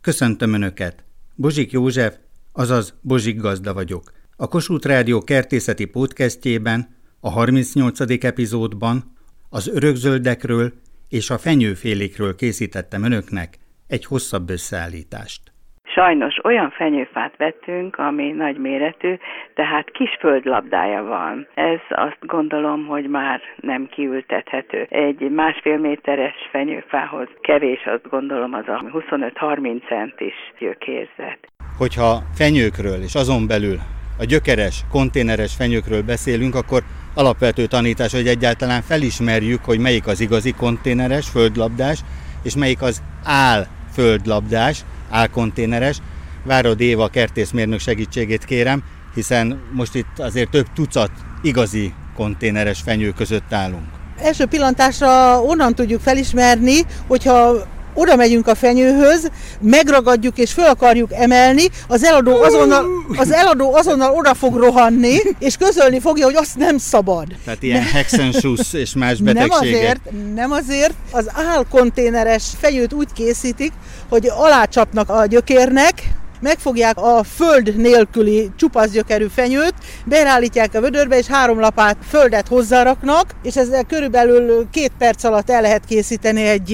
Köszöntöm Önöket! Bozsik József, azaz Bozsik Gazda vagyok. A Kossuth Rádió kertészeti podcastjében, a 38. epizódban az örökzöldekről és a fenyőfélékről készítettem Önöknek egy hosszabb összeállítást. Sajnos olyan fenyőfát vettünk, ami nagy méretű, tehát kis földlabdája van. Ez azt gondolom, hogy már nem kiültethető. Egy másfél méteres fenyőfához kevés, azt gondolom, az a 25-30 centis gyökérzet. Hogyha fenyőkről és azon belül a gyökeres, konténeres fenyőkről beszélünk, akkor alapvető tanítás, hogy egyáltalán felismerjük, hogy melyik az igazi konténeres, földlabdás, és melyik az áll földlabdás, álkonténeres. Várod Éva kertészmérnök segítségét kérem, hiszen most itt azért több tucat igazi konténeres fenyő között állunk. Első pillantásra onnan tudjuk felismerni, hogyha oda megyünk a fenyőhöz, megragadjuk és föl akarjuk emelni, az eladó azonnal, az eladó azonnal oda fog rohanni, és közölni fogja, hogy azt nem szabad. Tehát ilyen hexensus és más betegségek. Nem azért, nem azért. Az álkonténeres fenyőt úgy készítik, hogy alácsapnak a gyökérnek, megfogják a föld nélküli csupasz gyökerű fenyőt, beállítják a vödörbe, és három lapát földet hozzáraknak, és ezzel körülbelül két perc alatt el lehet készíteni egy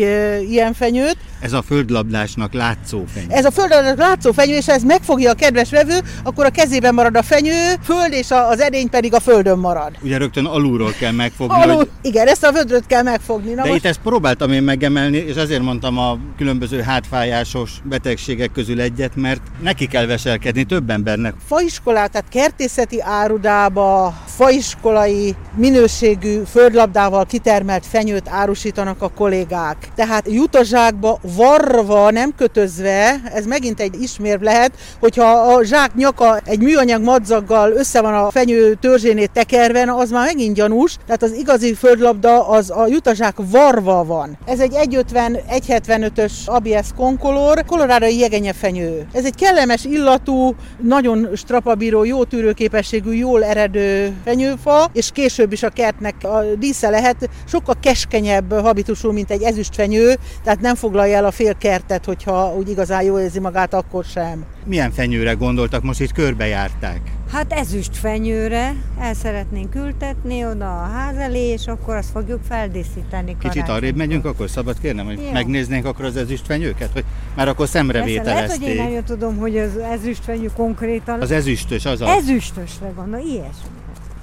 ilyen fenyőt. Ez a földlabdásnak látszó fenyő. Ez a földlabdásnak látszó fenyő, és ha ez megfogja a kedves vevő, akkor a kezében marad a fenyő, föld, és az edény pedig a földön marad. Ugye rögtön alulról kell megfogni. Alul, hogy... Igen, ezt a vödröt kell megfogni. Na De most... itt ezt próbáltam én megemelni, és azért mondtam a különböző hátfájásos betegségek közül egyet, mert neki kell veselkedni több embernek. Faiskolát, tehát kertészeti árudába faiskolai minőségű földlabdával kitermelt fenyőt árusítanak a kollégák. Tehát jutazsákba varva, nem kötözve, ez megint egy ismérv lehet, hogyha a zsák nyaka egy műanyag madzaggal össze van a fenyő törzsénét tekerve, az már megint gyanús, tehát az igazi földlabda az a jutazsák varva van. Ez egy 150-175-ös ABS konkolor, kolorádai jegenye fenyő. Ez egy kellemes illatú, nagyon strapabíró, jó tűrőképességű, jól eredő fenyőfa, és később is a kertnek a dísze lehet sokkal keskenyebb habitusú, mint egy ezüstfenyő, tehát nem foglalja el a fél kertet, hogyha úgy igazán jól érzi magát, akkor sem. Milyen fenyőre gondoltak, most itt körbejárták? Hát ezüst fenyőre el szeretnénk ültetni oda a ház elé, és akkor azt fogjuk feldíszíteni. Kicsit arrébb megyünk, akkor szabad kérnem, hogy Jó. megnéznénk akkor az ezüst fenyőket, hogy már akkor szemrevételezték. Lehet, hogy én nem tudom, hogy az ezüst fenyő konkrétan. Az ezüstös, az a... Ezüstösre gondol, ilyesmi.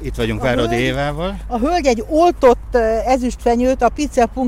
Itt vagyunk Váradi Évával. A hölgy egy oltott ezüstfenyőt, a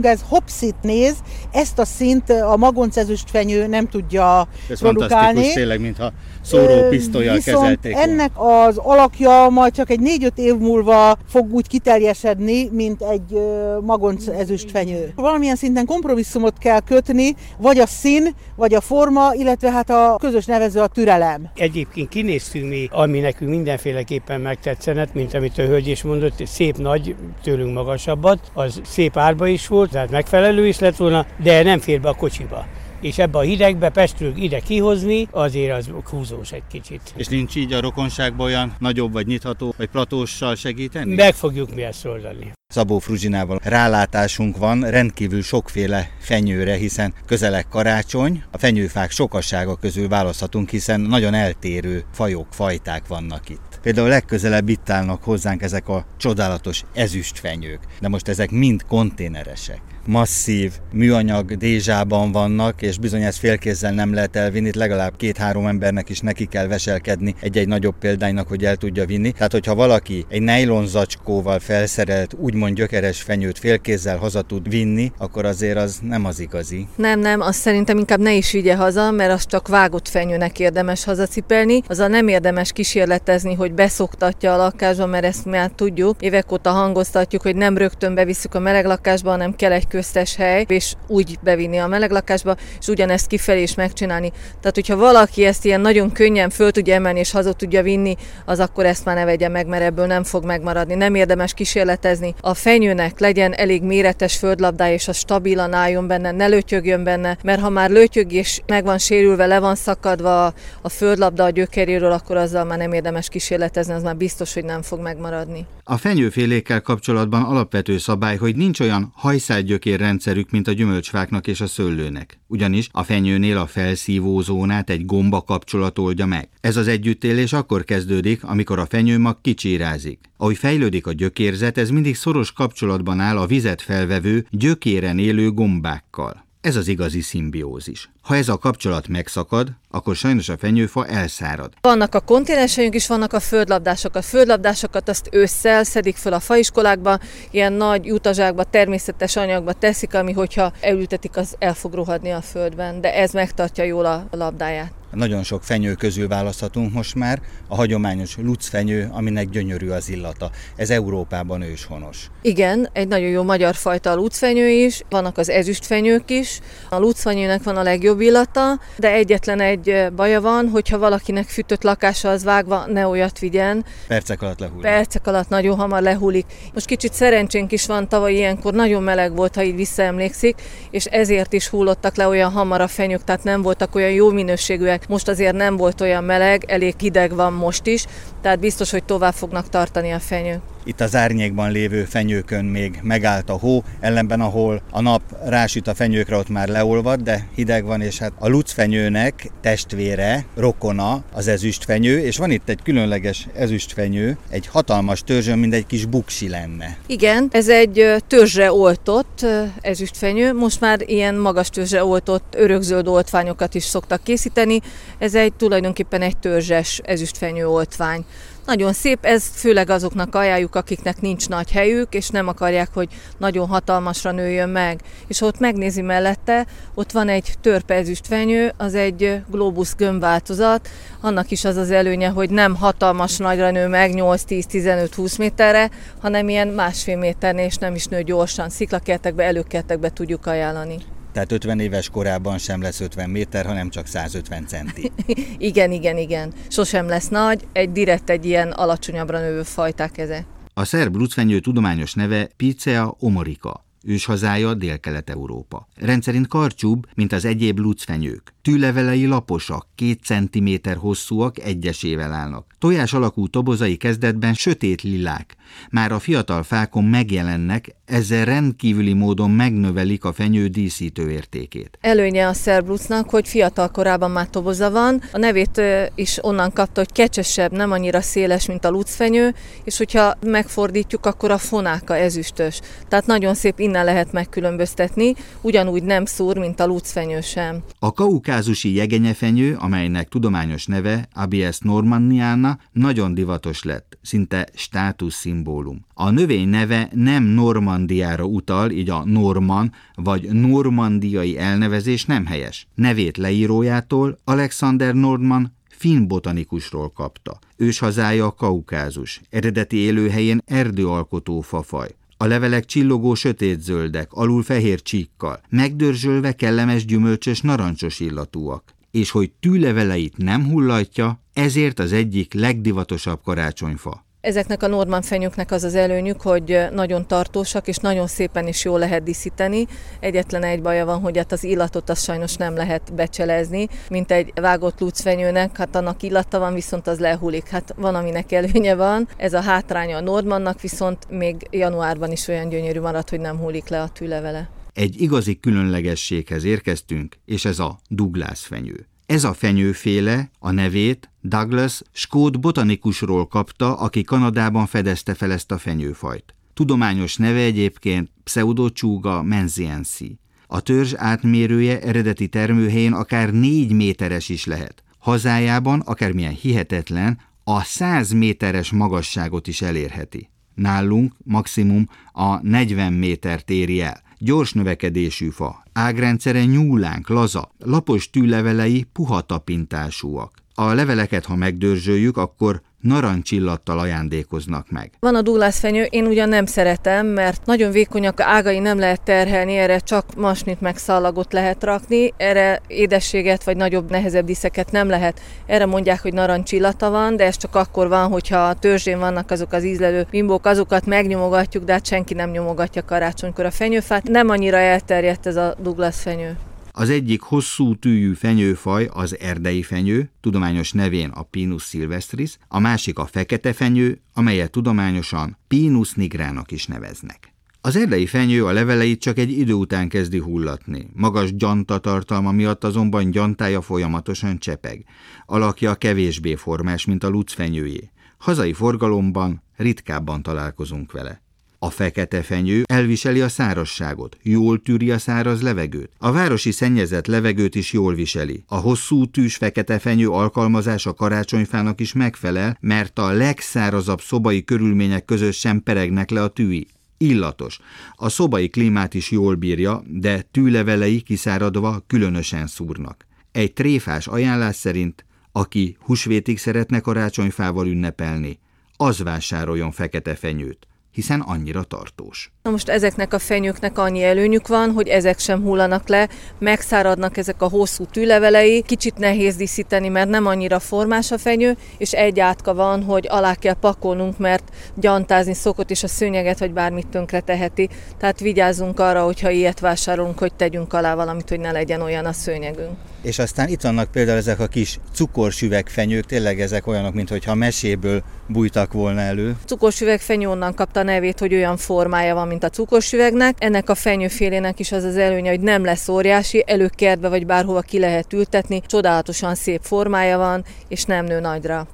ez hopszit néz, ezt a szint a magonc ezüstfenyő nem tudja Ez produkálni. tényleg, mintha szóró pisztolyjal kezelték. ennek az alakja majd csak egy 4-5 év múlva fog úgy kiteljesedni, mint egy magonc ezüstfenyő. Valamilyen szinten kompromisszumot kell kötni, vagy a szín, vagy a forma, illetve hát a közös nevező a türelem. Egyébként kinéztünk mi, ami nekünk mindenféleképpen megtetszenet, mint amit a hölgy is mondott, szép nagy, tőlünk magasabbat, az szép árba is volt, tehát megfelelő is lett volna, de nem fér be a kocsiba és ebbe a hidegbe Pestről ide kihozni, azért az húzós egy kicsit. És nincs így a rokonságban olyan nagyobb vagy nyitható, vagy platóssal segíteni? Meg fogjuk mi ezt oldani. Szabó Fruzsinával rálátásunk van rendkívül sokféle fenyőre, hiszen közelek karácsony, a fenyőfák sokassága közül választhatunk, hiszen nagyon eltérő fajok, fajták vannak itt. Például legközelebb itt állnak hozzánk ezek a csodálatos ezüstfenyők, de most ezek mind konténeresek masszív műanyag dézsában vannak, és bizony ezt félkézzel nem lehet elvinni, itt legalább két-három embernek is neki kell veselkedni egy-egy nagyobb példánynak, hogy el tudja vinni. Tehát, hogyha valaki egy nylon zacskóval felszerelt, úgymond gyökeres fenyőt félkézzel haza tud vinni, akkor azért az nem az igazi. Nem, nem, azt szerintem inkább ne is vigye haza, mert az csak vágott fenyőnek érdemes hazacipelni. a nem érdemes kísérletezni, hogy beszoktatja a lakásba, mert ezt már tudjuk. Évek óta hangoztatjuk, hogy nem rögtön bevisszük a meleg lakásba, hanem kell egy köztes hely, és úgy bevinni a meleg lakásba, és ugyanezt kifelé is megcsinálni. Tehát, hogyha valaki ezt ilyen nagyon könnyen föl tudja emelni és haza tudja vinni, az akkor ezt már ne vegye meg, mert ebből nem fog megmaradni. Nem érdemes kísérletezni. A fenyőnek legyen elég méretes földlabdája, és az stabilan álljon benne, ne lötyögjön benne, mert ha már lötyög és meg van sérülve, le van szakadva a földlabda a gyökeréről, akkor azzal már nem érdemes kísérletezni, az már biztos, hogy nem fog megmaradni. A fenyőfélékkel kapcsolatban alapvető szabály, hogy nincs olyan hajszálgyök gyökérrendszerük, mint a gyümölcsfáknak és a szőlőnek. Ugyanis a fenyőnél a felszívó zónát egy gomba kapcsolat oldja meg. Ez az együttélés akkor kezdődik, amikor a fenyőmag kicsirázik. Ahogy fejlődik a gyökérzet, ez mindig szoros kapcsolatban áll a vizet felvevő, gyökéren élő gombákkal. Ez az igazi szimbiózis. Ha ez a kapcsolat megszakad, akkor sajnos a fenyőfa elszárad. Vannak a kontinenseink is, vannak a földlabdások. A földlabdásokat azt ősszel szedik föl a faiskolákba, ilyen nagy jutazsákba, természetes anyagba teszik, ami hogyha elültetik, az el fog rohadni a földben, de ez megtartja jól a labdáját. Nagyon sok fenyő közül választhatunk most már. A hagyományos lucfenyő, aminek gyönyörű az illata. Ez Európában őshonos. Igen, egy nagyon jó magyar fajta a lucfenyő is, vannak az ezüstfenyők is. A lucfenyőnek van a legjobb illata, de egyetlen egy baja van, hogyha valakinek fűtött lakása az vágva, ne olyat vigyen. Percek alatt lehullik. Percek alatt nagyon hamar lehullik. Most kicsit szerencsénk is van, tavaly ilyenkor nagyon meleg volt, ha így visszaemlékszik, és ezért is hullottak le olyan hamar a fenyők, tehát nem voltak olyan jó minőségűek most azért nem volt olyan meleg, elég hideg van most is, tehát biztos, hogy tovább fognak tartani a fenyők. Itt az árnyékban lévő fenyőkön még megállt a hó, ellenben ahol a nap rásüt a fenyőkre, ott már leolvad, de hideg van, és hát a lucfenyőnek testvére, rokona az ezüstfenyő, és van itt egy különleges ezüstfenyő, egy hatalmas törzsön, mint egy kis buksi lenne. Igen, ez egy törzsre oltott ezüstfenyő, most már ilyen magas törzsre oltott örökzöld oltványokat is szoktak készíteni, ez egy tulajdonképpen egy törzses ezüstfenyő oltvány. Nagyon szép, ez főleg azoknak ajánljuk, akiknek nincs nagy helyük, és nem akarják, hogy nagyon hatalmasra nőjön meg. És ott megnézi mellette, ott van egy törpezüstfenyő, az egy globus gömbváltozat, annak is az az előnye, hogy nem hatalmas nagyra nő meg 8-10-15-20 méterre, hanem ilyen másfél méternél, és nem is nő gyorsan. Sziklakertekbe, előkertekbe tudjuk ajánlani. Tehát 50 éves korában sem lesz 50 méter, hanem csak 150 centi. igen, igen, igen. Sosem lesz nagy, egy direkt egy ilyen alacsonyabbra növő fajták eze. A szerb lucfenyő tudományos neve Picea omorica. Őshazája Dél-Kelet-Európa. Rendszerint karcsúbb, mint az egyéb lucfenyők. Tűlevelei laposak, két centiméter hosszúak, egyesével állnak. Tojás alakú tobozai kezdetben sötét lilák. Már a fiatal fákon megjelennek, ezzel rendkívüli módon megnövelik a fenyő díszítő értékét. Előnye a szerbrucnak, hogy fiatal korában már toboza van. A nevét is onnan kapta, hogy kecsesebb, nem annyira széles, mint a lucfenyő, és hogyha megfordítjuk, akkor a fonáka ezüstös. Tehát nagyon szép innen lehet megkülönböztetni, ugyanúgy nem szúr, mint a lucfenyő sem. A kaukázusi jegenyefenyő, amelynek tudományos neve Abies normanniana, nagyon divatos lett, szinte státuszszimbólum. A növény neve nem Normandiára utal, így a Norman vagy normandiai elnevezés nem helyes. Nevét leírójától Alexander Nordman finn botanikusról kapta. Ős hazája a Kaukázus, eredeti élőhelyén erdőalkotó fafaj. A levelek csillogó sötétzöldek, alul fehér csíkkal, megdörzsölve kellemes gyümölcsös narancsos illatúak. És hogy tűleveleit nem hullatja, ezért az egyik legdivatosabb karácsonyfa. Ezeknek a Norman fenyőknek az az előnyük, hogy nagyon tartósak, és nagyon szépen is jól lehet díszíteni. Egyetlen egy baja van, hogy hát az illatot az sajnos nem lehet becselezni, mint egy vágott lucfenyőnek, hát annak illata van, viszont az lehullik. Hát van, aminek előnye van. Ez a hátránya a Normannak, viszont még januárban is olyan gyönyörű marad, hogy nem hullik le a tűlevele. Egy igazi különlegességhez érkeztünk, és ez a Douglas fenyő. Ez a fenyőféle a nevét Douglas skót botanikusról kapta, aki Kanadában fedezte fel ezt a fenyőfajt. Tudományos neve egyébként Pseudochuga menziensi. A törzs átmérője eredeti termőhelyén akár négy méteres is lehet. Hazájában, akármilyen hihetetlen, a 100 méteres magasságot is elérheti. Nálunk maximum a 40 méter éri el. Gyors növekedésű fa, ágrendszere nyúlánk, laza, lapos tűlevelei puha tapintásúak. A leveleket, ha megdörzsöljük, akkor narancsillattal ajándékoznak meg. Van a dúlászfenyő, én ugyan nem szeretem, mert nagyon vékonyak ágai nem lehet terhelni, erre csak masnit meg szallagot lehet rakni, erre édességet vagy nagyobb, nehezebb diszeket nem lehet. Erre mondják, hogy narancsillata van, de ez csak akkor van, hogyha a törzsén vannak azok az ízlelő bimbók, azokat megnyomogatjuk, de hát senki nem nyomogatja karácsonykor a fenyőfát. Nem annyira elterjedt ez a Douglas fenyő. Az egyik hosszú tűjű fenyőfaj az erdei fenyő, tudományos nevén a Pinus silvestris, a másik a fekete fenyő, amelyet tudományosan Pinus nigrának is neveznek. Az erdei fenyő a leveleit csak egy idő után kezdi hullatni. Magas gyanta tartalma miatt azonban gyantája folyamatosan csepeg. Alakja kevésbé formás, mint a lucfenyőjé. Hazai forgalomban ritkábban találkozunk vele. A fekete fenyő elviseli a szárasságot, jól tűri a száraz levegőt. A városi szennyezett levegőt is jól viseli. A hosszú tűs fekete fenyő alkalmazása karácsonyfának is megfelel, mert a legszárazabb szobai körülmények között sem peregnek le a tűi. Illatos. A szobai klímát is jól bírja, de tűlevelei kiszáradva különösen szúrnak. Egy tréfás ajánlás szerint, aki húsvétig szeretne karácsonyfával ünnepelni, az vásároljon fekete fenyőt hiszen annyira tartós. Na most ezeknek a fenyőknek annyi előnyük van, hogy ezek sem hullanak le, megszáradnak ezek a hosszú tűlevelei, kicsit nehéz díszíteni, mert nem annyira formás a fenyő, és egy átka van, hogy alá kell pakolnunk, mert gyantázni szokott, és a szőnyeget vagy bármit tönkre teheti. Tehát vigyázzunk arra, hogyha ilyet vásárolunk, hogy tegyünk alá valamit, hogy ne legyen olyan a szőnyegünk. És aztán itt vannak például ezek a kis cukorsüvegfenyők, tényleg ezek olyanok, mintha meséből bújtak volna elő. Cukorsüvegfenyő onnan kapta a nevét, hogy olyan formája van, mint a cukorsüvegnek. Ennek a fenyőfélének is az az előnye, hogy nem lesz óriási, előkertbe vagy bárhova ki lehet ültetni, csodálatosan szép formája van, és nem nő nagyra.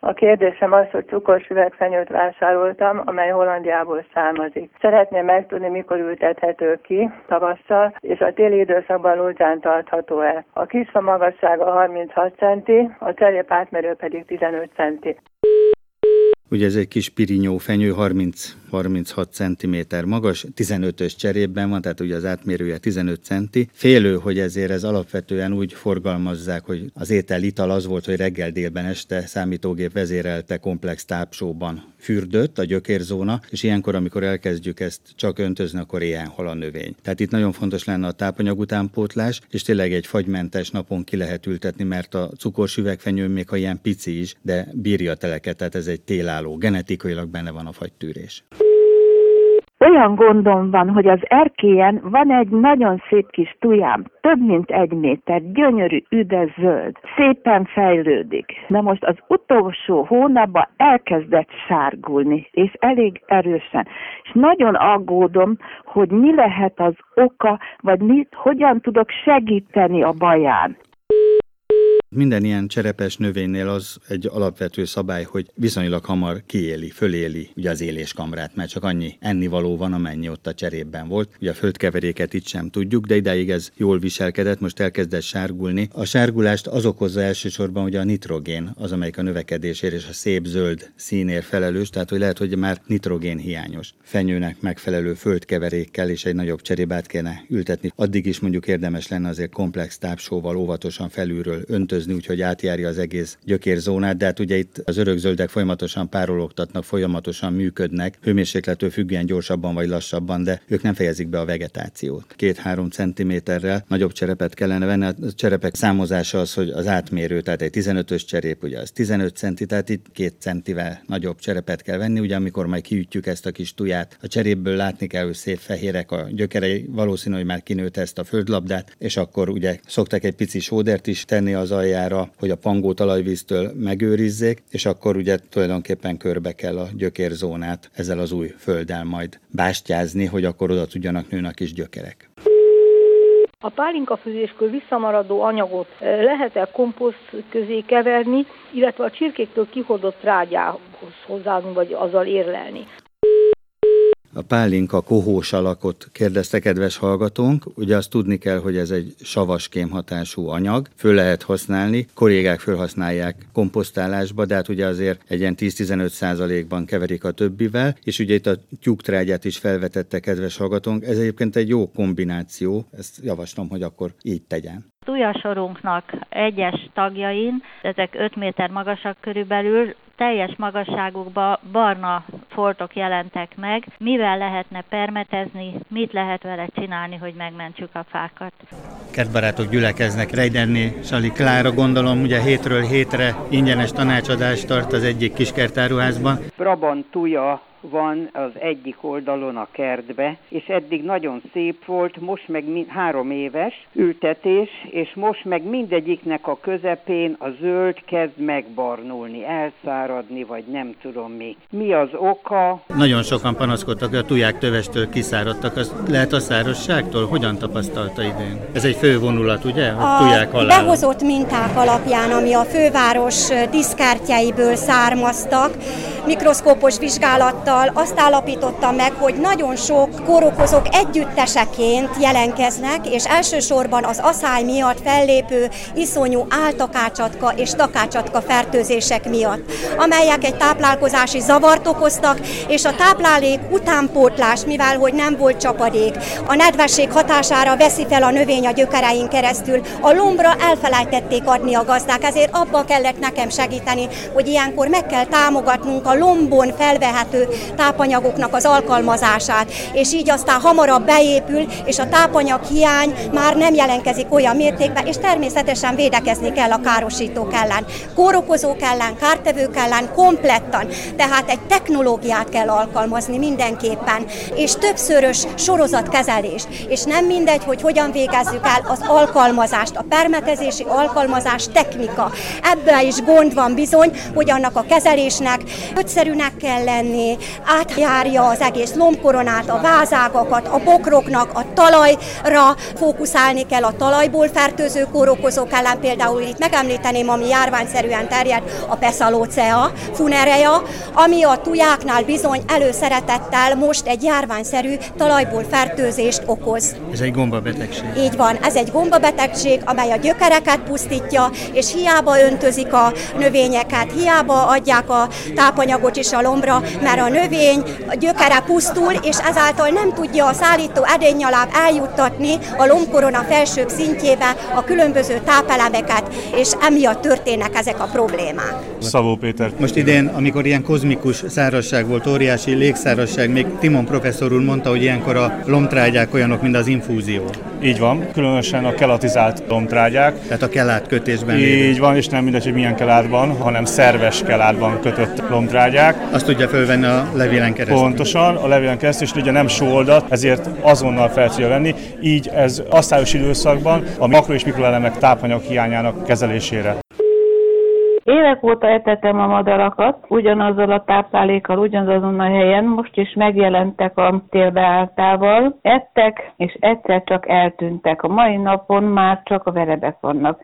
A kérdésem az, hogy cukros üvegfenyőt vásároltam, amely Hollandiából származik. Szeretném megtudni, mikor ültethető ki tavasszal, és a téli időszakban lódzsán tartható el. A kisfa magassága 36 centi, a cserép átmerő pedig 15 centi. Ugye ez egy kis pirinyó fenyő, 30-36 cm magas, 15-ös cserében van, tehát ugye az átmérője 15 centi. Félő, hogy ezért ez alapvetően úgy forgalmazzák, hogy az étel ital az volt, hogy reggel délben este számítógép vezérelte komplex tápsóban fürdött a gyökérzóna, és ilyenkor, amikor elkezdjük ezt csak öntözni, akkor ilyen hal a növény. Tehát itt nagyon fontos lenne a tápanyag utánpótlás, és tényleg egy fagymentes napon ki lehet ültetni, mert a cukorsüvegfenyő még ha ilyen pici is, de bírja teleket, tehát ez egy télálló, genetikailag benne van a fagytűrés. Olyan gondom van, hogy az erkélyen van egy nagyon szép kis tujám, több mint egy méter, gyönyörű, üde zöld, szépen fejlődik. Na most az utolsó hónapban elkezdett sárgulni, és elég erősen. És nagyon aggódom, hogy mi lehet az oka, vagy mit, hogyan tudok segíteni a baján. Minden ilyen cserepes növénynél az egy alapvető szabály, hogy viszonylag hamar kiéli, föléli ugye az éléskamrát, mert csak annyi ennivaló van, amennyi ott a cserépben volt. Ugye a földkeveréket itt sem tudjuk, de idáig ez jól viselkedett, most elkezdett sárgulni. A sárgulást az okozza elsősorban ugye a nitrogén, az, amelyik a növekedésért és a szép zöld színér felelős, tehát hogy lehet, hogy már nitrogén hiányos. Fenyőnek megfelelő földkeverékkel és egy nagyobb cserébát kéne ültetni. Addig is mondjuk érdemes lenne azért komplex tápsóval óvatosan felülről öntő öltözni, úgyhogy átjárja az egész gyökérzónát, de hát ugye itt az örökzöldek folyamatosan párologtatnak, folyamatosan működnek, hőmérsékletől függően gyorsabban vagy lassabban, de ők nem fejezik be a vegetációt. Két-három centiméterrel nagyobb cserepet kellene venni. A cserepek számozása az, hogy az átmérő, tehát egy 15-ös cserép, ugye az 15 centi, tehát itt két centivel nagyobb cserepet kell venni, ugye amikor majd kiütjük ezt a kis tuját, a cserépből látni kell, hogy szép fehérek a gyökerei, valószínű, hogy már kinőtt ezt a földlabdát, és akkor ugye szoktak egy pici sódert is tenni az alj aljára, hogy a pangó talajvíztől megőrizzék, és akkor ugye tulajdonképpen körbe kell a gyökérzónát ezzel az új földdel majd bástyázni, hogy akkor oda tudjanak nőni a kis gyökerek. A pálinkafőzéskor visszamaradó anyagot eh, lehet-e komposzt közé keverni, illetve a csirkéktől kihordott trágyához hozzáadni, vagy azzal érlelni a pálinka kohós alakot kérdezte kedves hallgatónk. Ugye azt tudni kell, hogy ez egy savas kémhatású anyag, föl lehet használni, kollégák felhasználják komposztálásba, de hát ugye azért egy ilyen 10-15 százalékban keverik a többivel, és ugye itt a tyúktrágyát is felvetette kedves hallgatónk. Ez egyébként egy jó kombináció, ezt javaslom, hogy akkor így tegyen tujasorunknak egyes tagjain, ezek 5 méter magasak körülbelül, teljes magasságukban barna foltok jelentek meg. Mivel lehetne permetezni, mit lehet vele csinálni, hogy megmentsük a fákat? Kertbarátok gyülekeznek Reiderné, Sali Klára gondolom, ugye hétről hétre ingyenes tanácsadást tart az egyik kiskertáruházban. Brabant tuja van az egyik oldalon a kertbe, és eddig nagyon szép volt, most meg három éves ültetés, és most meg mindegyiknek a közepén a zöld kezd megbarnulni, elszáradni, vagy nem tudom mi. Mi az oka? Nagyon sokan panaszkodtak, hogy a tuják tövestől kiszáradtak. Az lehet a szárosságtól? Hogyan tapasztalta idén? Ez egy fő vonulat, ugye? A, a tuják alá. behozott minták alapján, ami a főváros diszkártyáiből származtak, mikroszkópos vizsgálattal azt állapította meg, hogy nagyon sok kórokozók együtteseként jelenkeznek, és elsősorban az asszály miatt fellépő iszonyú áltakácsatka és takácsatka fertőzések miatt, amelyek egy táplálkozási zavart okoztak, és a táplálék utánpótlás, mivel hogy nem volt csapadék, a nedvesség hatására veszi fel a növény a gyökerein keresztül, a lombra elfelejtették adni a gazdák, ezért abba kellett nekem segíteni, hogy ilyenkor meg kell támogatnunk a lombon felvehető tápanyagoknak az alkalmazását, és így aztán hamarabb beépül, és a tápanyag hiány már nem jelentkezik olyan mértékben, és természetesen védekezni kell a károsítók ellen, kórokozók ellen, kártevők ellen, komplettan. Tehát egy technológiát kell alkalmazni mindenképpen, és többszörös sorozatkezelés. És nem mindegy, hogy hogyan végezzük el az alkalmazást, a permetezési alkalmazás technika. Ebben is gond van bizony, hogy annak a kezelésnek ötszerűnek kell lenni, átjárja az egész lombkoronát, a vázágakat, a bokroknak, a talajra fókuszálni kell a talajból fertőző kórokozók ellen, például itt megemlíteném, ami járványszerűen terjed, a Pessalocea funerea, ami a tujáknál bizony előszeretettel most egy járványszerű talajból fertőzést okoz. Ez egy gombabetegség. Így van, ez egy gombabetegség, amely a gyökereket pusztítja, és hiába öntözik a növényeket, hiába adják a tápanyagot is a lombra, mert a növény a gyökere pusztul, és ezáltal nem tudja a szállító edénynyaláb eljuttatni a lombkorona felsőbb szintjébe a különböző tápelemeket, és emiatt történnek ezek a problémák. Szavó Péter. Most idén, amikor ilyen kozmikus szárazság volt, óriási légszárazság, még Timon professzor úr mondta, hogy ilyenkor a lomtrágyák olyanok, mint az infúzió. Így van, különösen a kelatizált lomtrágyák. Tehát a kelát kötésben. Így lévő. van, és nem mindegy, hogy milyen kelátban, hanem szerves kelátban kötött lomtrágyák. Azt tudja fölvenni a levélen keresztül. Pontosan, a levélen keresztül, és ugye nem sóoldat, ezért azonnal fel tudja venni. Így ez asszályos időszakban a makro és mikroelemek tápanyag hiányának kezelésére. Évek óta etetem a madarakat, ugyanazzal a táplálékkal, ugyanazon a helyen, most is megjelentek a télbeáltával, ettek, és egyszer csak eltűntek. A mai napon már csak a verebek vannak.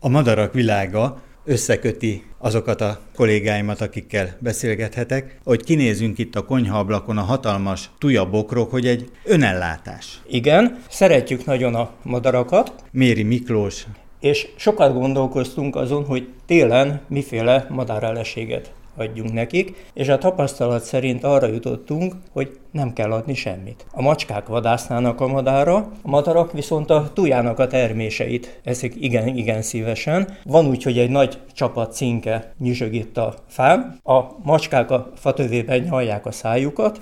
A madarak világa összeköti azokat a kollégáimat, akikkel beszélgethetek, hogy kinézünk itt a konyhaablakon a hatalmas tujabokrok, hogy egy önellátás. Igen, szeretjük nagyon a madarakat. Méri Miklós és sokat gondolkoztunk azon, hogy télen miféle madárelességet adjunk nekik, és a tapasztalat szerint arra jutottunk, hogy nem kell adni semmit. A macskák vadásznának a madára, a madarak viszont a tujának a terméseit eszik igen, igen szívesen. Van úgy, hogy egy nagy csapat cinke nyüzsög itt a fán, a macskák a fatövében nyalják a szájukat,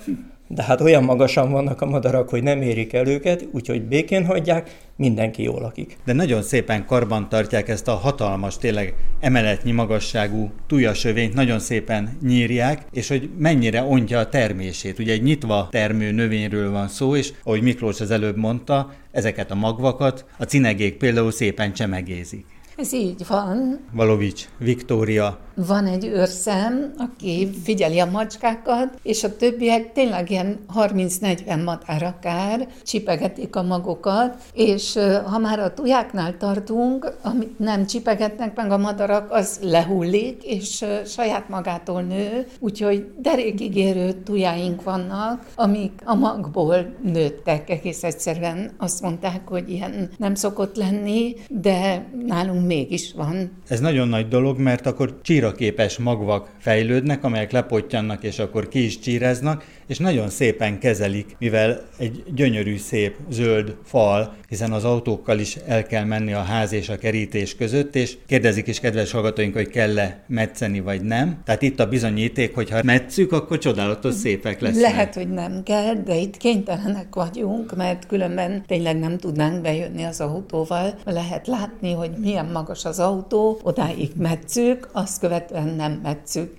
de hát olyan magasan vannak a madarak, hogy nem érik el őket, úgyhogy békén hagyják, mindenki jól lakik. De nagyon szépen karban tartják ezt a hatalmas, tényleg emeletnyi magasságú tujasövényt, nagyon szépen nyírják, és hogy mennyire ontja a termését. Ugye egy nyitva termő növényről van szó, és ahogy Miklós az előbb mondta, ezeket a magvakat a cinegék például szépen csemegézik. Ez így van. Valovics, Viktória, van egy őrszem, aki figyeli a macskákat, és a többiek tényleg ilyen 30-40 madár akár, csipegetik a magokat, és ha már a tujáknál tartunk, amit nem csipegetnek meg a madarak, az lehullik, és saját magától nő, úgyhogy derékigérő tujáink vannak, amik a magból nőttek, egész egyszerűen azt mondták, hogy ilyen nem szokott lenni, de nálunk mégis van. Ez nagyon nagy dolog, mert akkor csíra képes magvak fejlődnek, amelyek lepottyannak és akkor ki is csíreznak, és nagyon szépen kezelik, mivel egy gyönyörű szép zöld fal, hiszen az autókkal is el kell menni a ház és a kerítés között, és kérdezik is kedves hallgatóink, hogy kell-e metszeni vagy nem. Tehát itt a bizonyíték, hogy ha metszük, akkor csodálatos szépek lesznek. Lehet, hogy nem kell, de itt kénytelenek vagyunk, mert különben tényleg nem tudnánk bejönni az autóval. Lehet látni, hogy milyen magas az autó, odáig metszük, azt követően nem metszük.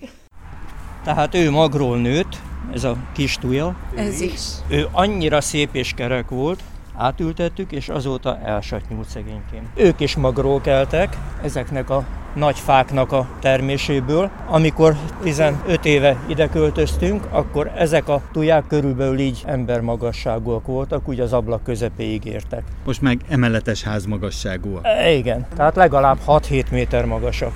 Tehát ő magról nőtt, ez a kis tuja. Ez is. Ő annyira szép és kerek volt, átültettük, és azóta elsatnyult szegényként. Ők is magról keltek, ezeknek a nagy fáknak a terméséből. Amikor 15 éve ide költöztünk, akkor ezek a tuják körülbelül így embermagasságúak voltak, úgy az ablak közepéig értek. Most meg emeletes házmagasságúak. E, igen, tehát legalább 6-7 méter magasak.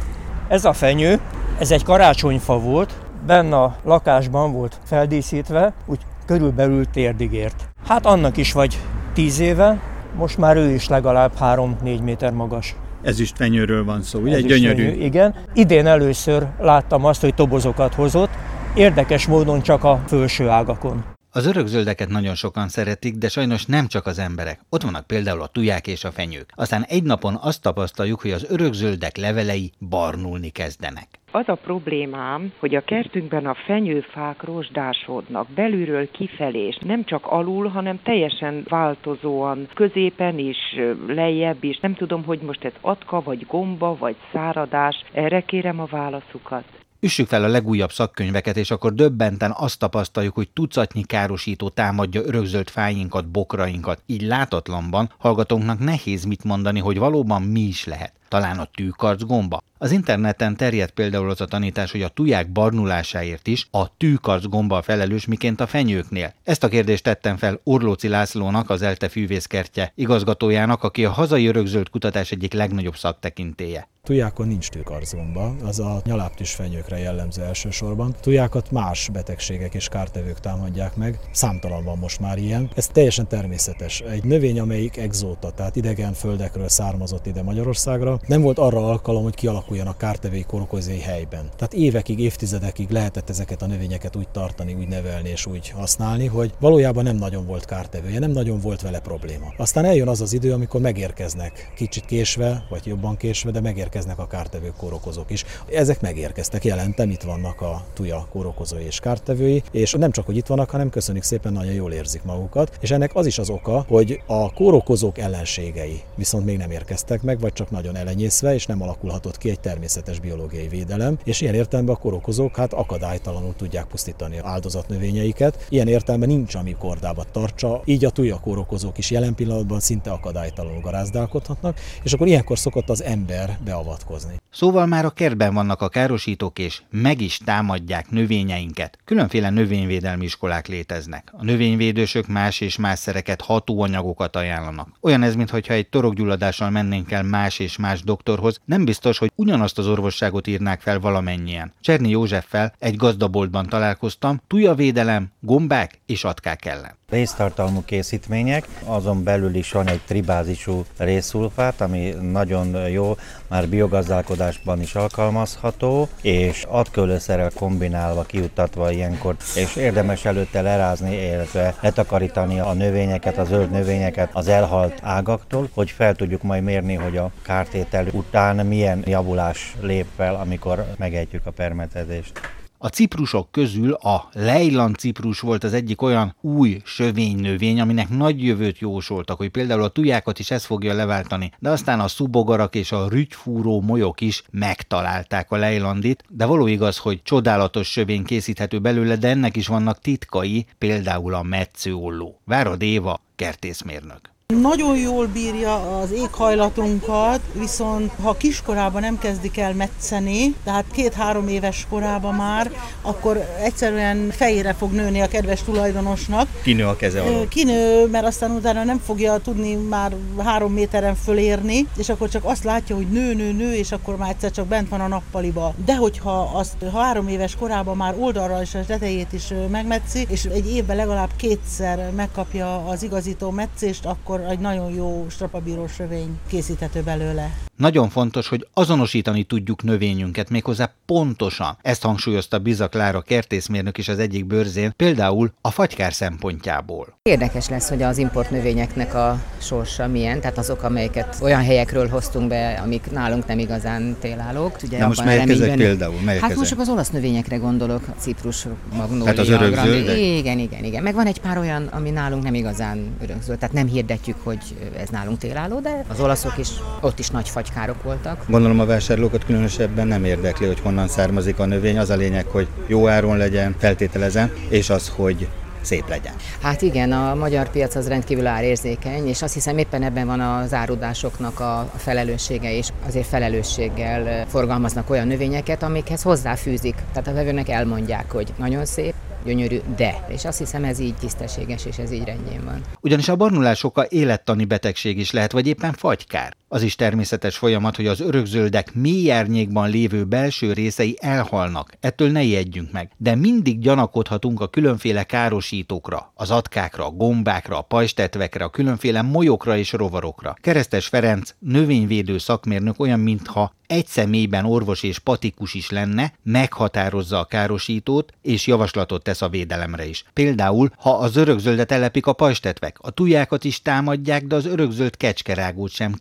Ez a fenyő, ez egy karácsonyfa volt, benne a lakásban volt feldíszítve, úgy körülbelül térdig ért. Hát annak is vagy 10 éve, most már ő is legalább 3-4 méter magas. Ezüstfenyőről van szó, ugye? Egy gyönyörű. Fenyő, igen. Idén először láttam azt, hogy tobozokat hozott, érdekes módon csak a felső ágakon. Az örökzöldeket nagyon sokan szeretik, de sajnos nem csak az emberek. Ott vannak például a tuják és a fenyők. Aztán egy napon azt tapasztaljuk, hogy az örökzöldek levelei barnulni kezdenek. Az a problémám, hogy a kertünkben a fenyőfák rozsdásodnak belülről kifelé, és nem csak alul, hanem teljesen változóan, középen is, lejjebb is. Nem tudom, hogy most ez atka, vagy gomba, vagy száradás. Erre kérem a válaszukat. Üssük fel a legújabb szakkönyveket, és akkor döbbenten azt tapasztaljuk, hogy tucatnyi károsító támadja örökzöld fáinkat, bokrainkat. Így látatlanban hallgatónknak nehéz mit mondani, hogy valóban mi is lehet. Talán a tűkarc gomba? Az interneten terjed például az a tanítás, hogy a tuják barnulásáért is a tűkarc gomba felelős, miként a fenyőknél. Ezt a kérdést tettem fel Orlóci Lászlónak, az ELTE fűvészkertje igazgatójának, aki a hazai örökzöld kutatás egyik legnagyobb szaktekintéje. Tujákon nincs tűkarzomba, az a nyaláptis fenyőkre jellemző elsősorban. Tujákat más betegségek és kártevők támadják meg, számtalan van most már ilyen. Ez teljesen természetes. Egy növény, amelyik exóta, tehát idegen földekről származott ide Magyarországra, nem volt arra alkalom, hogy kialakuljanak kártevői korokozói helyben. Tehát évekig, évtizedekig lehetett ezeket a növényeket úgy tartani, úgy nevelni és úgy használni, hogy valójában nem nagyon volt kártevője, nem nagyon volt vele probléma. Aztán eljön az az idő, amikor megérkeznek, kicsit késve, vagy jobban késve, de megérkeznek érkeznek a kártevő kórokozók is. Ezek megérkeztek, jelentem, itt vannak a tuja kórokozói és kártevői, és nem csak, hogy itt vannak, hanem köszönjük szépen, nagyon jól érzik magukat, és ennek az is az oka, hogy a kórokozók ellenségei viszont még nem érkeztek meg, vagy csak nagyon elenyészve, és nem alakulhatott ki egy természetes biológiai védelem, és ilyen értelemben a kórokozók hát akadálytalanul tudják pusztítani áldozatnövényeiket. Ilyen értelemben nincs, ami kordába tartsa, így a tuja kórokozók is jelen pillanatban szinte akadálytalanul garázdálkodhatnak, és akkor ilyenkor szokott az ember beavatkozni avatkozni. Szóval már a kertben vannak a károsítók, és meg is támadják növényeinket. Különféle növényvédelmi iskolák léteznek. A növényvédősök más és más szereket, hatóanyagokat ajánlanak. Olyan ez, mintha egy torokgyulladással mennénk el más és más doktorhoz, nem biztos, hogy ugyanazt az orvosságot írnák fel valamennyien. Cserni Józseffel egy gazdaboltban találkoztam, tujavédelem, gombák és atkák ellen résztartalmú készítmények, azon belül is van egy tribázisú részszulfát, ami nagyon jó, már biogazdálkodásban is alkalmazható, és atkölőszerrel kombinálva, kiutatva ilyenkor, és érdemes előtte lerázni, illetve letakarítani a növényeket, a zöld növényeket az elhalt ágaktól, hogy fel tudjuk majd mérni, hogy a kártétel után milyen javulás lép fel, amikor megejtjük a permetezést. A ciprusok közül a lejlan ciprus volt az egyik olyan új sövénynövény, aminek nagy jövőt jósoltak, hogy például a tujákat is ez fogja leváltani, de aztán a szubogarak és a rügyfúró molyok is megtalálták a lejlandit, de való igaz, hogy csodálatos sövény készíthető belőle, de ennek is vannak titkai, például a metszőolló. Várad Éva, kertészmérnök. Nagyon jól bírja az éghajlatunkat, viszont ha kiskorában nem kezdik el metszeni, tehát két-három éves korában már, akkor egyszerűen fejére fog nőni a kedves tulajdonosnak. Kinő a keze alatt. Kinő, mert aztán utána nem fogja tudni már három méteren fölérni, és akkor csak azt látja, hogy nő, nő, nő, és akkor már egyszer csak bent van a nappaliba. De hogyha azt három éves korában már oldalra és a tetejét is megmetszi, és egy évben legalább kétszer megkapja az igazító metszést, akkor egy nagyon jó strapabíró sövény készíthető belőle. Nagyon fontos, hogy azonosítani tudjuk növényünket méghozzá pontosan. Ezt hangsúlyozta Bizak Lára kertészmérnök is az egyik bőrzén, például a fagykár szempontjából. Érdekes lesz, hogy az import növényeknek a sorsa milyen, tehát azok, amelyeket olyan helyekről hoztunk be, amik nálunk nem igazán télállók. Ugye Na most melyek ezek például? Melyek hát most csak az olasz növényekre gondolok, a ciprus, magnólia. Hát az örökzöld? Igen, igen, igen. Meg van egy pár olyan, ami nálunk nem igazán örökzöld, tehát nem hirdetjük, hogy ez nálunk télálló, de az olaszok is, ott is nagy fagy fagykárok voltak. Gondolom a vásárlókat különösebben nem érdekli, hogy honnan származik a növény. Az a lényeg, hogy jó áron legyen, feltételezem, és az, hogy szép legyen. Hát igen, a magyar piac az rendkívül árérzékeny, és azt hiszem éppen ebben van az árudásoknak a felelőssége, és azért felelősséggel forgalmaznak olyan növényeket, amikhez hozzáfűzik. Tehát a vevőnek elmondják, hogy nagyon szép, gyönyörű, de. És azt hiszem ez így tisztességes, és ez így rendjén van. Ugyanis a barnulás oka élettani betegség is lehet, vagy éppen fagykár. Az is természetes folyamat, hogy az örökzöldek mély árnyékban lévő belső részei elhalnak, ettől ne ijedjünk meg. De mindig gyanakodhatunk a különféle károsítókra, az atkákra, gombákra, a pajstetvekre, a különféle molyokra és rovarokra. Keresztes Ferenc, növényvédő szakmérnök olyan, mintha egy személyben orvos és patikus is lenne, meghatározza a károsítót, és javaslatot tesz a védelemre is. Például, ha az örökzöldet elepik a pajstetvek, a tujákat is támadják, de az örökzöld kecskerágót sem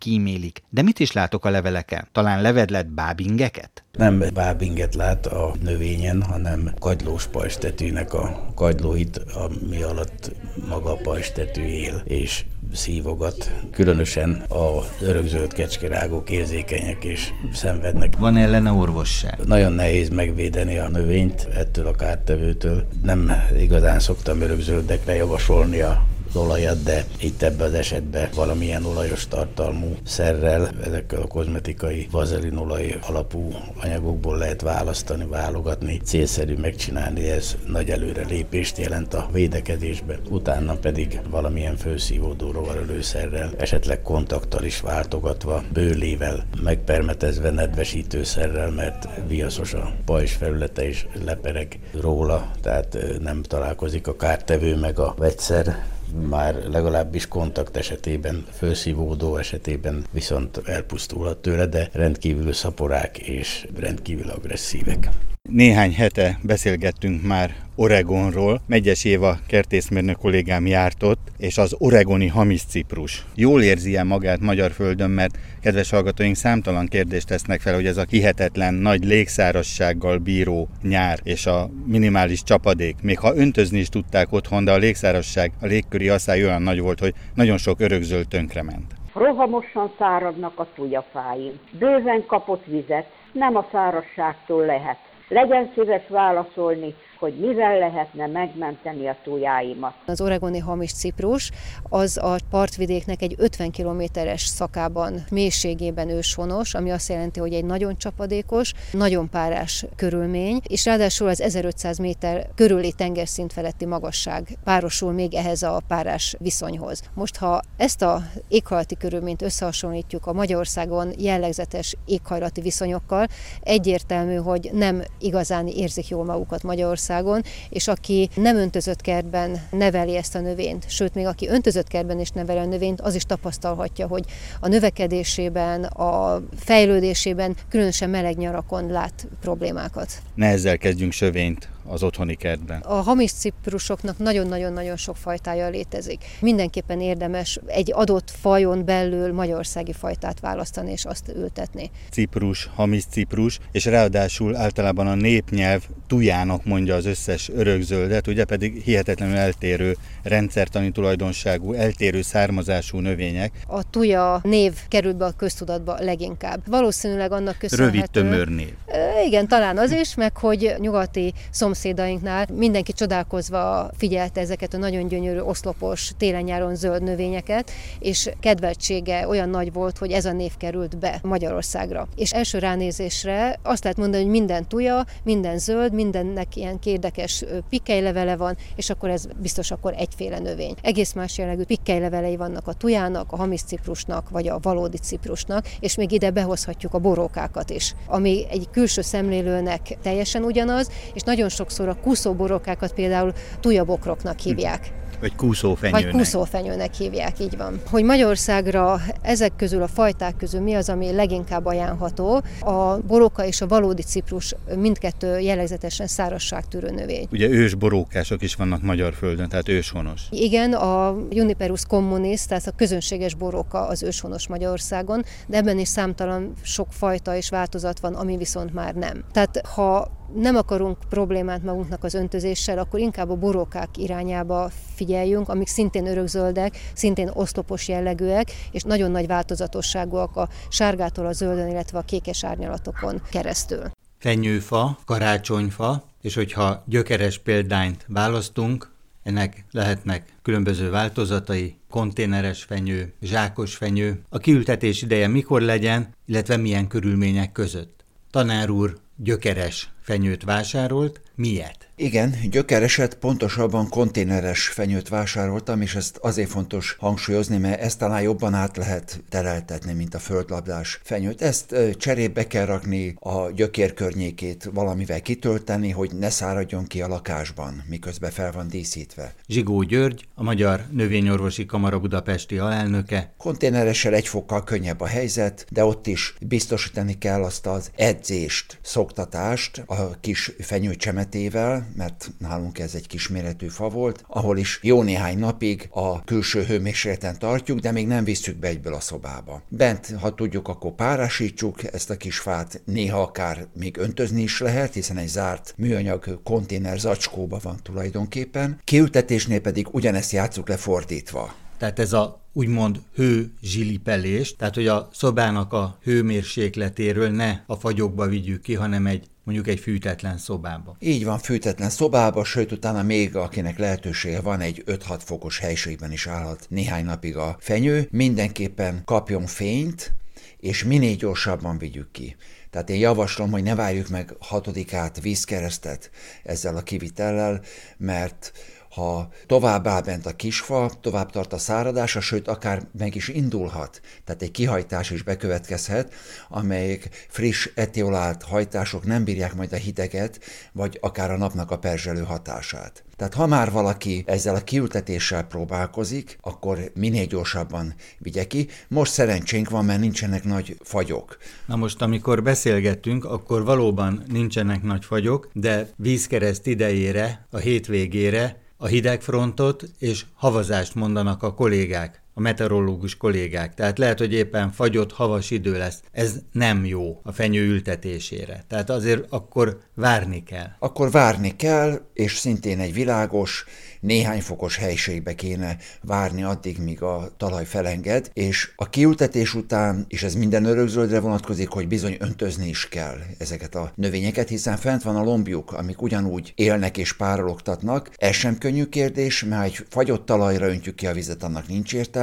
kímélik. De mit is látok a leveleken? Talán levedlet bábingeket? Nem bábinget lát a növényen, hanem kagylós pajstetűnek a kagylóit, ami alatt maga a pajstetű él, és szívogat. Különösen a örökzöld kecskerágók érzékenyek és szenvednek. Van ellene orvosság? Nagyon nehéz megvédeni a növényt ettől a kártevőtől. Nem igazán szoktam örökzöldekre javasolni a olajat, de itt ebben az esetben valamilyen olajos tartalmú szerrel, ezekkel a kozmetikai vazelinolaj alapú anyagokból lehet választani, válogatni, célszerű megcsinálni, ez nagy előrelépést jelent a védekezésben. Utána pedig valamilyen főszívódó rovarölőszerrel, esetleg kontakttal is váltogatva, bőlével, megpermetezve nedvesítőszerrel, mert viaszos a pajzs felülete és lepereg róla, tehát nem találkozik a kártevő meg a vegyszer, már legalábbis kontakt esetében, felszívódó esetében viszont elpusztulhat tőle, de rendkívül szaporák és rendkívül agresszívek. Néhány hete beszélgettünk már Oregonról. Megyes Éva kertészmérnök kollégám járt ott, és az oregoni hamis ciprus. Jól érzi -e magát magyar földön, mert kedves hallgatóink számtalan kérdést tesznek fel, hogy ez a hihetetlen nagy légszárassággal bíró nyár és a minimális csapadék. Még ha öntözni is tudták otthon, de a légszárasság, a légköri asszály olyan nagy volt, hogy nagyon sok örökzöld tönkrement. Rohamosan száradnak a tujafáim. Bőven kapott vizet, nem a szárazságtól lehet. Legyen szíves válaszolni, hogy mivel lehetne megmenteni a tujáimat. Az oregoni hamis ciprus az a partvidéknek egy 50 kilométeres szakában, mélységében őshonos, ami azt jelenti, hogy egy nagyon csapadékos, nagyon párás körülmény, és ráadásul az 1500 méter körüli tengerszint feletti magasság párosul még ehhez a párás viszonyhoz. Most, ha ezt a éghajlati körülményt összehasonlítjuk a Magyarországon jellegzetes éghajlati viszonyokkal, egyértelmű, hogy nem igazán érzik jól magukat Magyarországon, Magyarországon, és aki nem öntözött kertben neveli ezt a növényt, sőt, még aki öntözött kertben is neveli a növényt, az is tapasztalhatja, hogy a növekedésében, a fejlődésében, különösen meleg nyarakon lát problémákat. Ne ezzel kezdjünk sövényt az otthoni kertben? A hamis ciprusoknak nagyon-nagyon-nagyon sok fajtája létezik. Mindenképpen érdemes egy adott fajon belül magyarországi fajtát választani és azt ültetni. Ciprus, hamis ciprus, és ráadásul általában a népnyelv tujának mondja az összes örökzöldet, ugye pedig hihetetlenül eltérő rendszertani tulajdonságú, eltérő származású növények. A tuja név került be a köztudatba leginkább. Valószínűleg annak köszönhető. Rövid tömör név. Igen, talán az is, meg hogy nyugati szom szomszédainknál mindenki csodálkozva figyelte ezeket a nagyon gyönyörű oszlopos, télen-nyáron zöld növényeket, és kedveltsége olyan nagy volt, hogy ez a név került be Magyarországra. És első ránézésre azt lehet mondani, hogy minden tuja, minden zöld, mindennek ilyen érdekes pikkelylevele van, és akkor ez biztos akkor egyféle növény. Egész más jellegű pikkelylevelei vannak a tujának, a hamis ciprusnak, vagy a valódi ciprusnak, és még ide behozhatjuk a borókákat is, ami egy külső szemlélőnek teljesen ugyanaz, és nagyon sok sokszor a kúszóborokákat például tujabokroknak hívják. Vagy kúszófenyőnek. Vagy kúszófenyőnek hívják, így van. Hogy Magyarországra ezek közül a fajták közül mi az, ami leginkább ajánlható, a boróka és a valódi ciprus mindkettő jellegzetesen szárasságtűrő növény. Ugye ős borókások is vannak magyar földön, tehát őshonos. Igen, a Juniperus communis, tehát a közönséges boróka az őshonos Magyarországon, de ebben is számtalan sok fajta és változat van, ami viszont már nem. Tehát ha nem akarunk problémát magunknak az öntözéssel, akkor inkább a borókák irányába figyeljünk, amik szintén örökzöldek, szintén oszlopos jellegűek, és nagyon nagy változatosságúak a sárgától a zöldön, illetve a kékes árnyalatokon keresztül. Fenyőfa, karácsonyfa, és hogyha gyökeres példányt választunk, ennek lehetnek különböző változatai, konténeres fenyő, zsákos fenyő. A kiültetés ideje mikor legyen, illetve milyen körülmények között. Tanár úr gyökeres fenyőt vásárolt, miért? Igen, gyökereset, pontosabban konténeres fenyőt vásároltam, és ezt azért fontos hangsúlyozni, mert ezt talán jobban át lehet tereltetni, mint a földlabdás fenyőt. Ezt cserébe kell rakni a gyökér környékét, valamivel kitölteni, hogy ne száradjon ki a lakásban, miközben fel van díszítve. Zsigó György, a Magyar Növényorvosi Kamara Budapesti alelnöke. Konténeressel egy fokkal könnyebb a helyzet, de ott is biztosítani kell azt az edzést, szoktatást a kis fenyőcsemetével, mert nálunk ez egy kisméretű fa volt, ahol is jó néhány napig a külső hőmérsékleten tartjuk, de még nem visszük be egyből a szobába. Bent, ha tudjuk, akkor párásítsuk ezt a kis fát, néha akár még öntözni is lehet, hiszen egy zárt műanyag konténer zacskóba van tulajdonképpen. Kiültetésnél pedig ugyanezt játsszuk le fordítva. Tehát ez a úgymond hő zsilipelés, tehát hogy a szobának a hőmérsékletéről ne a fagyokba vigyük ki, hanem egy mondjuk egy fűtetlen szobába. Így van, fűtetlen szobába, sőt utána még akinek lehetősége van, egy 5-6 fokos helységben is állhat néhány napig a fenyő, mindenképpen kapjon fényt, és minél gyorsabban vigyük ki. Tehát én javaslom, hogy ne várjuk meg hatodikát vízkeresztet ezzel a kivitellel, mert ha tovább áll bent a kisfa, tovább tart a száradása, sőt, akár meg is indulhat. Tehát egy kihajtás is bekövetkezhet, amelyek friss etiolált hajtások nem bírják majd a hideget, vagy akár a napnak a perzselő hatását. Tehát ha már valaki ezzel a kiültetéssel próbálkozik, akkor minél gyorsabban vigye ki. Most szerencsénk van, mert nincsenek nagy fagyok. Na most, amikor beszélgettünk, akkor valóban nincsenek nagy fagyok, de vízkereszt idejére, a hétvégére a hidegfrontot és havazást mondanak a kollégák, a meteorológus kollégák. Tehát lehet, hogy éppen fagyott, havas idő lesz. Ez nem jó a fenyő ültetésére. Tehát azért akkor várni kell. Akkor várni kell, és szintén egy világos, néhány fokos helységbe kéne várni addig, míg a talaj felenged, és a kiültetés után, és ez minden örökzöldre vonatkozik, hogy bizony öntözni is kell ezeket a növényeket, hiszen fent van a lombjuk, amik ugyanúgy élnek és párologtatnak. Ez sem könnyű kérdés, mert egy fagyott talajra öntjük ki a vizet, annak nincs értelme,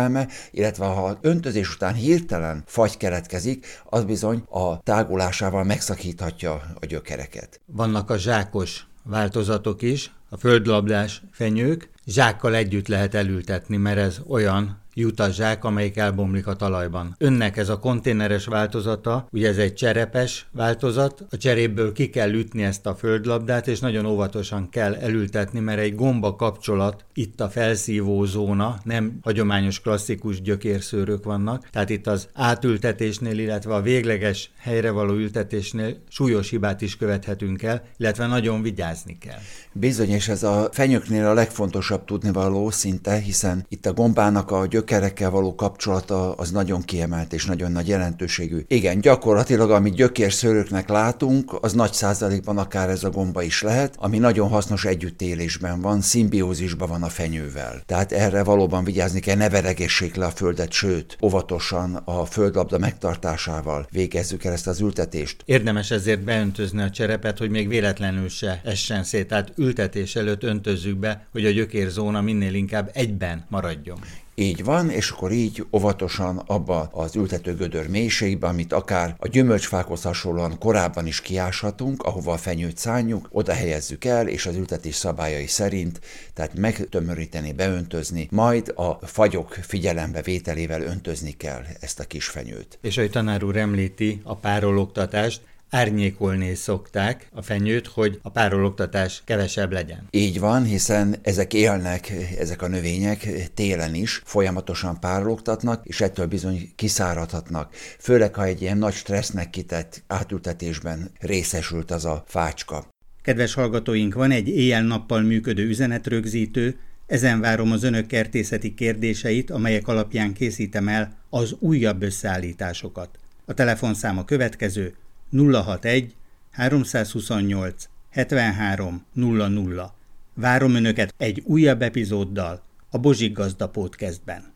illetve ha öntözés után hirtelen fagy keletkezik, az bizony a tágulásával megszakíthatja a gyökereket. Vannak a zsákos változatok is, a földlabdás fenyők, zsákkal együtt lehet elültetni, mert ez olyan, jutazsák, amelyik elbomlik a talajban. Önnek ez a konténeres változata, ugye ez egy cserepes változat, a cseréből ki kell ütni ezt a földlabdát, és nagyon óvatosan kell elültetni, mert egy gomba kapcsolat itt a felszívó zóna, nem hagyományos klasszikus gyökérszőrök vannak, tehát itt az átültetésnél, illetve a végleges helyre való ültetésnél súlyos hibát is követhetünk el, illetve nagyon vigyázni kell. Bizony, és ez a fenyőknél a legfontosabb tudnivaló szinte, hiszen itt a gombának a gyökerekkel való kapcsolata az nagyon kiemelt és nagyon nagy jelentőségű. Igen, gyakorlatilag amit gyökérszöröknek látunk, az nagy százalékban akár ez a gomba is lehet, ami nagyon hasznos együttélésben van, szimbiózisban van a fenyővel. Tehát erre valóban vigyázni kell, ne veregessék le a földet, sőt, óvatosan a földlabda megtartásával végezzük el ezt az ültetést. Érdemes ezért beöntözni a cserepet, hogy még véletlenül se essen szét. Tehát ültetés előtt öntözzük be, hogy a gyökérzóna minél inkább egyben maradjon. Így van, és akkor így óvatosan abba az ültető gödör mélységbe, amit akár a gyümölcsfákhoz hasonlóan korábban is kiáshatunk, ahova a fenyőt szánjuk, oda helyezzük el, és az ültetés szabályai szerint, tehát megtömöríteni, beöntözni, majd a fagyok figyelembe vételével öntözni kell ezt a kis fenyőt. És ahogy tanár úr említi a párologtatást, árnyékolni szokták a fenyőt, hogy a párologtatás kevesebb legyen. Így van, hiszen ezek élnek, ezek a növények télen is, folyamatosan párologtatnak, és ettől bizony kiszáradhatnak. Főleg, ha egy ilyen nagy stressznek kitett átültetésben részesült az a fácska. Kedves hallgatóink, van egy éjjel-nappal működő üzenetrögzítő, ezen várom az önök kertészeti kérdéseit, amelyek alapján készítem el az újabb összeállításokat. A telefonszám a következő 061 328 73 00. Várom Önöket egy újabb epizóddal a Bozsik Gazda Podcastben.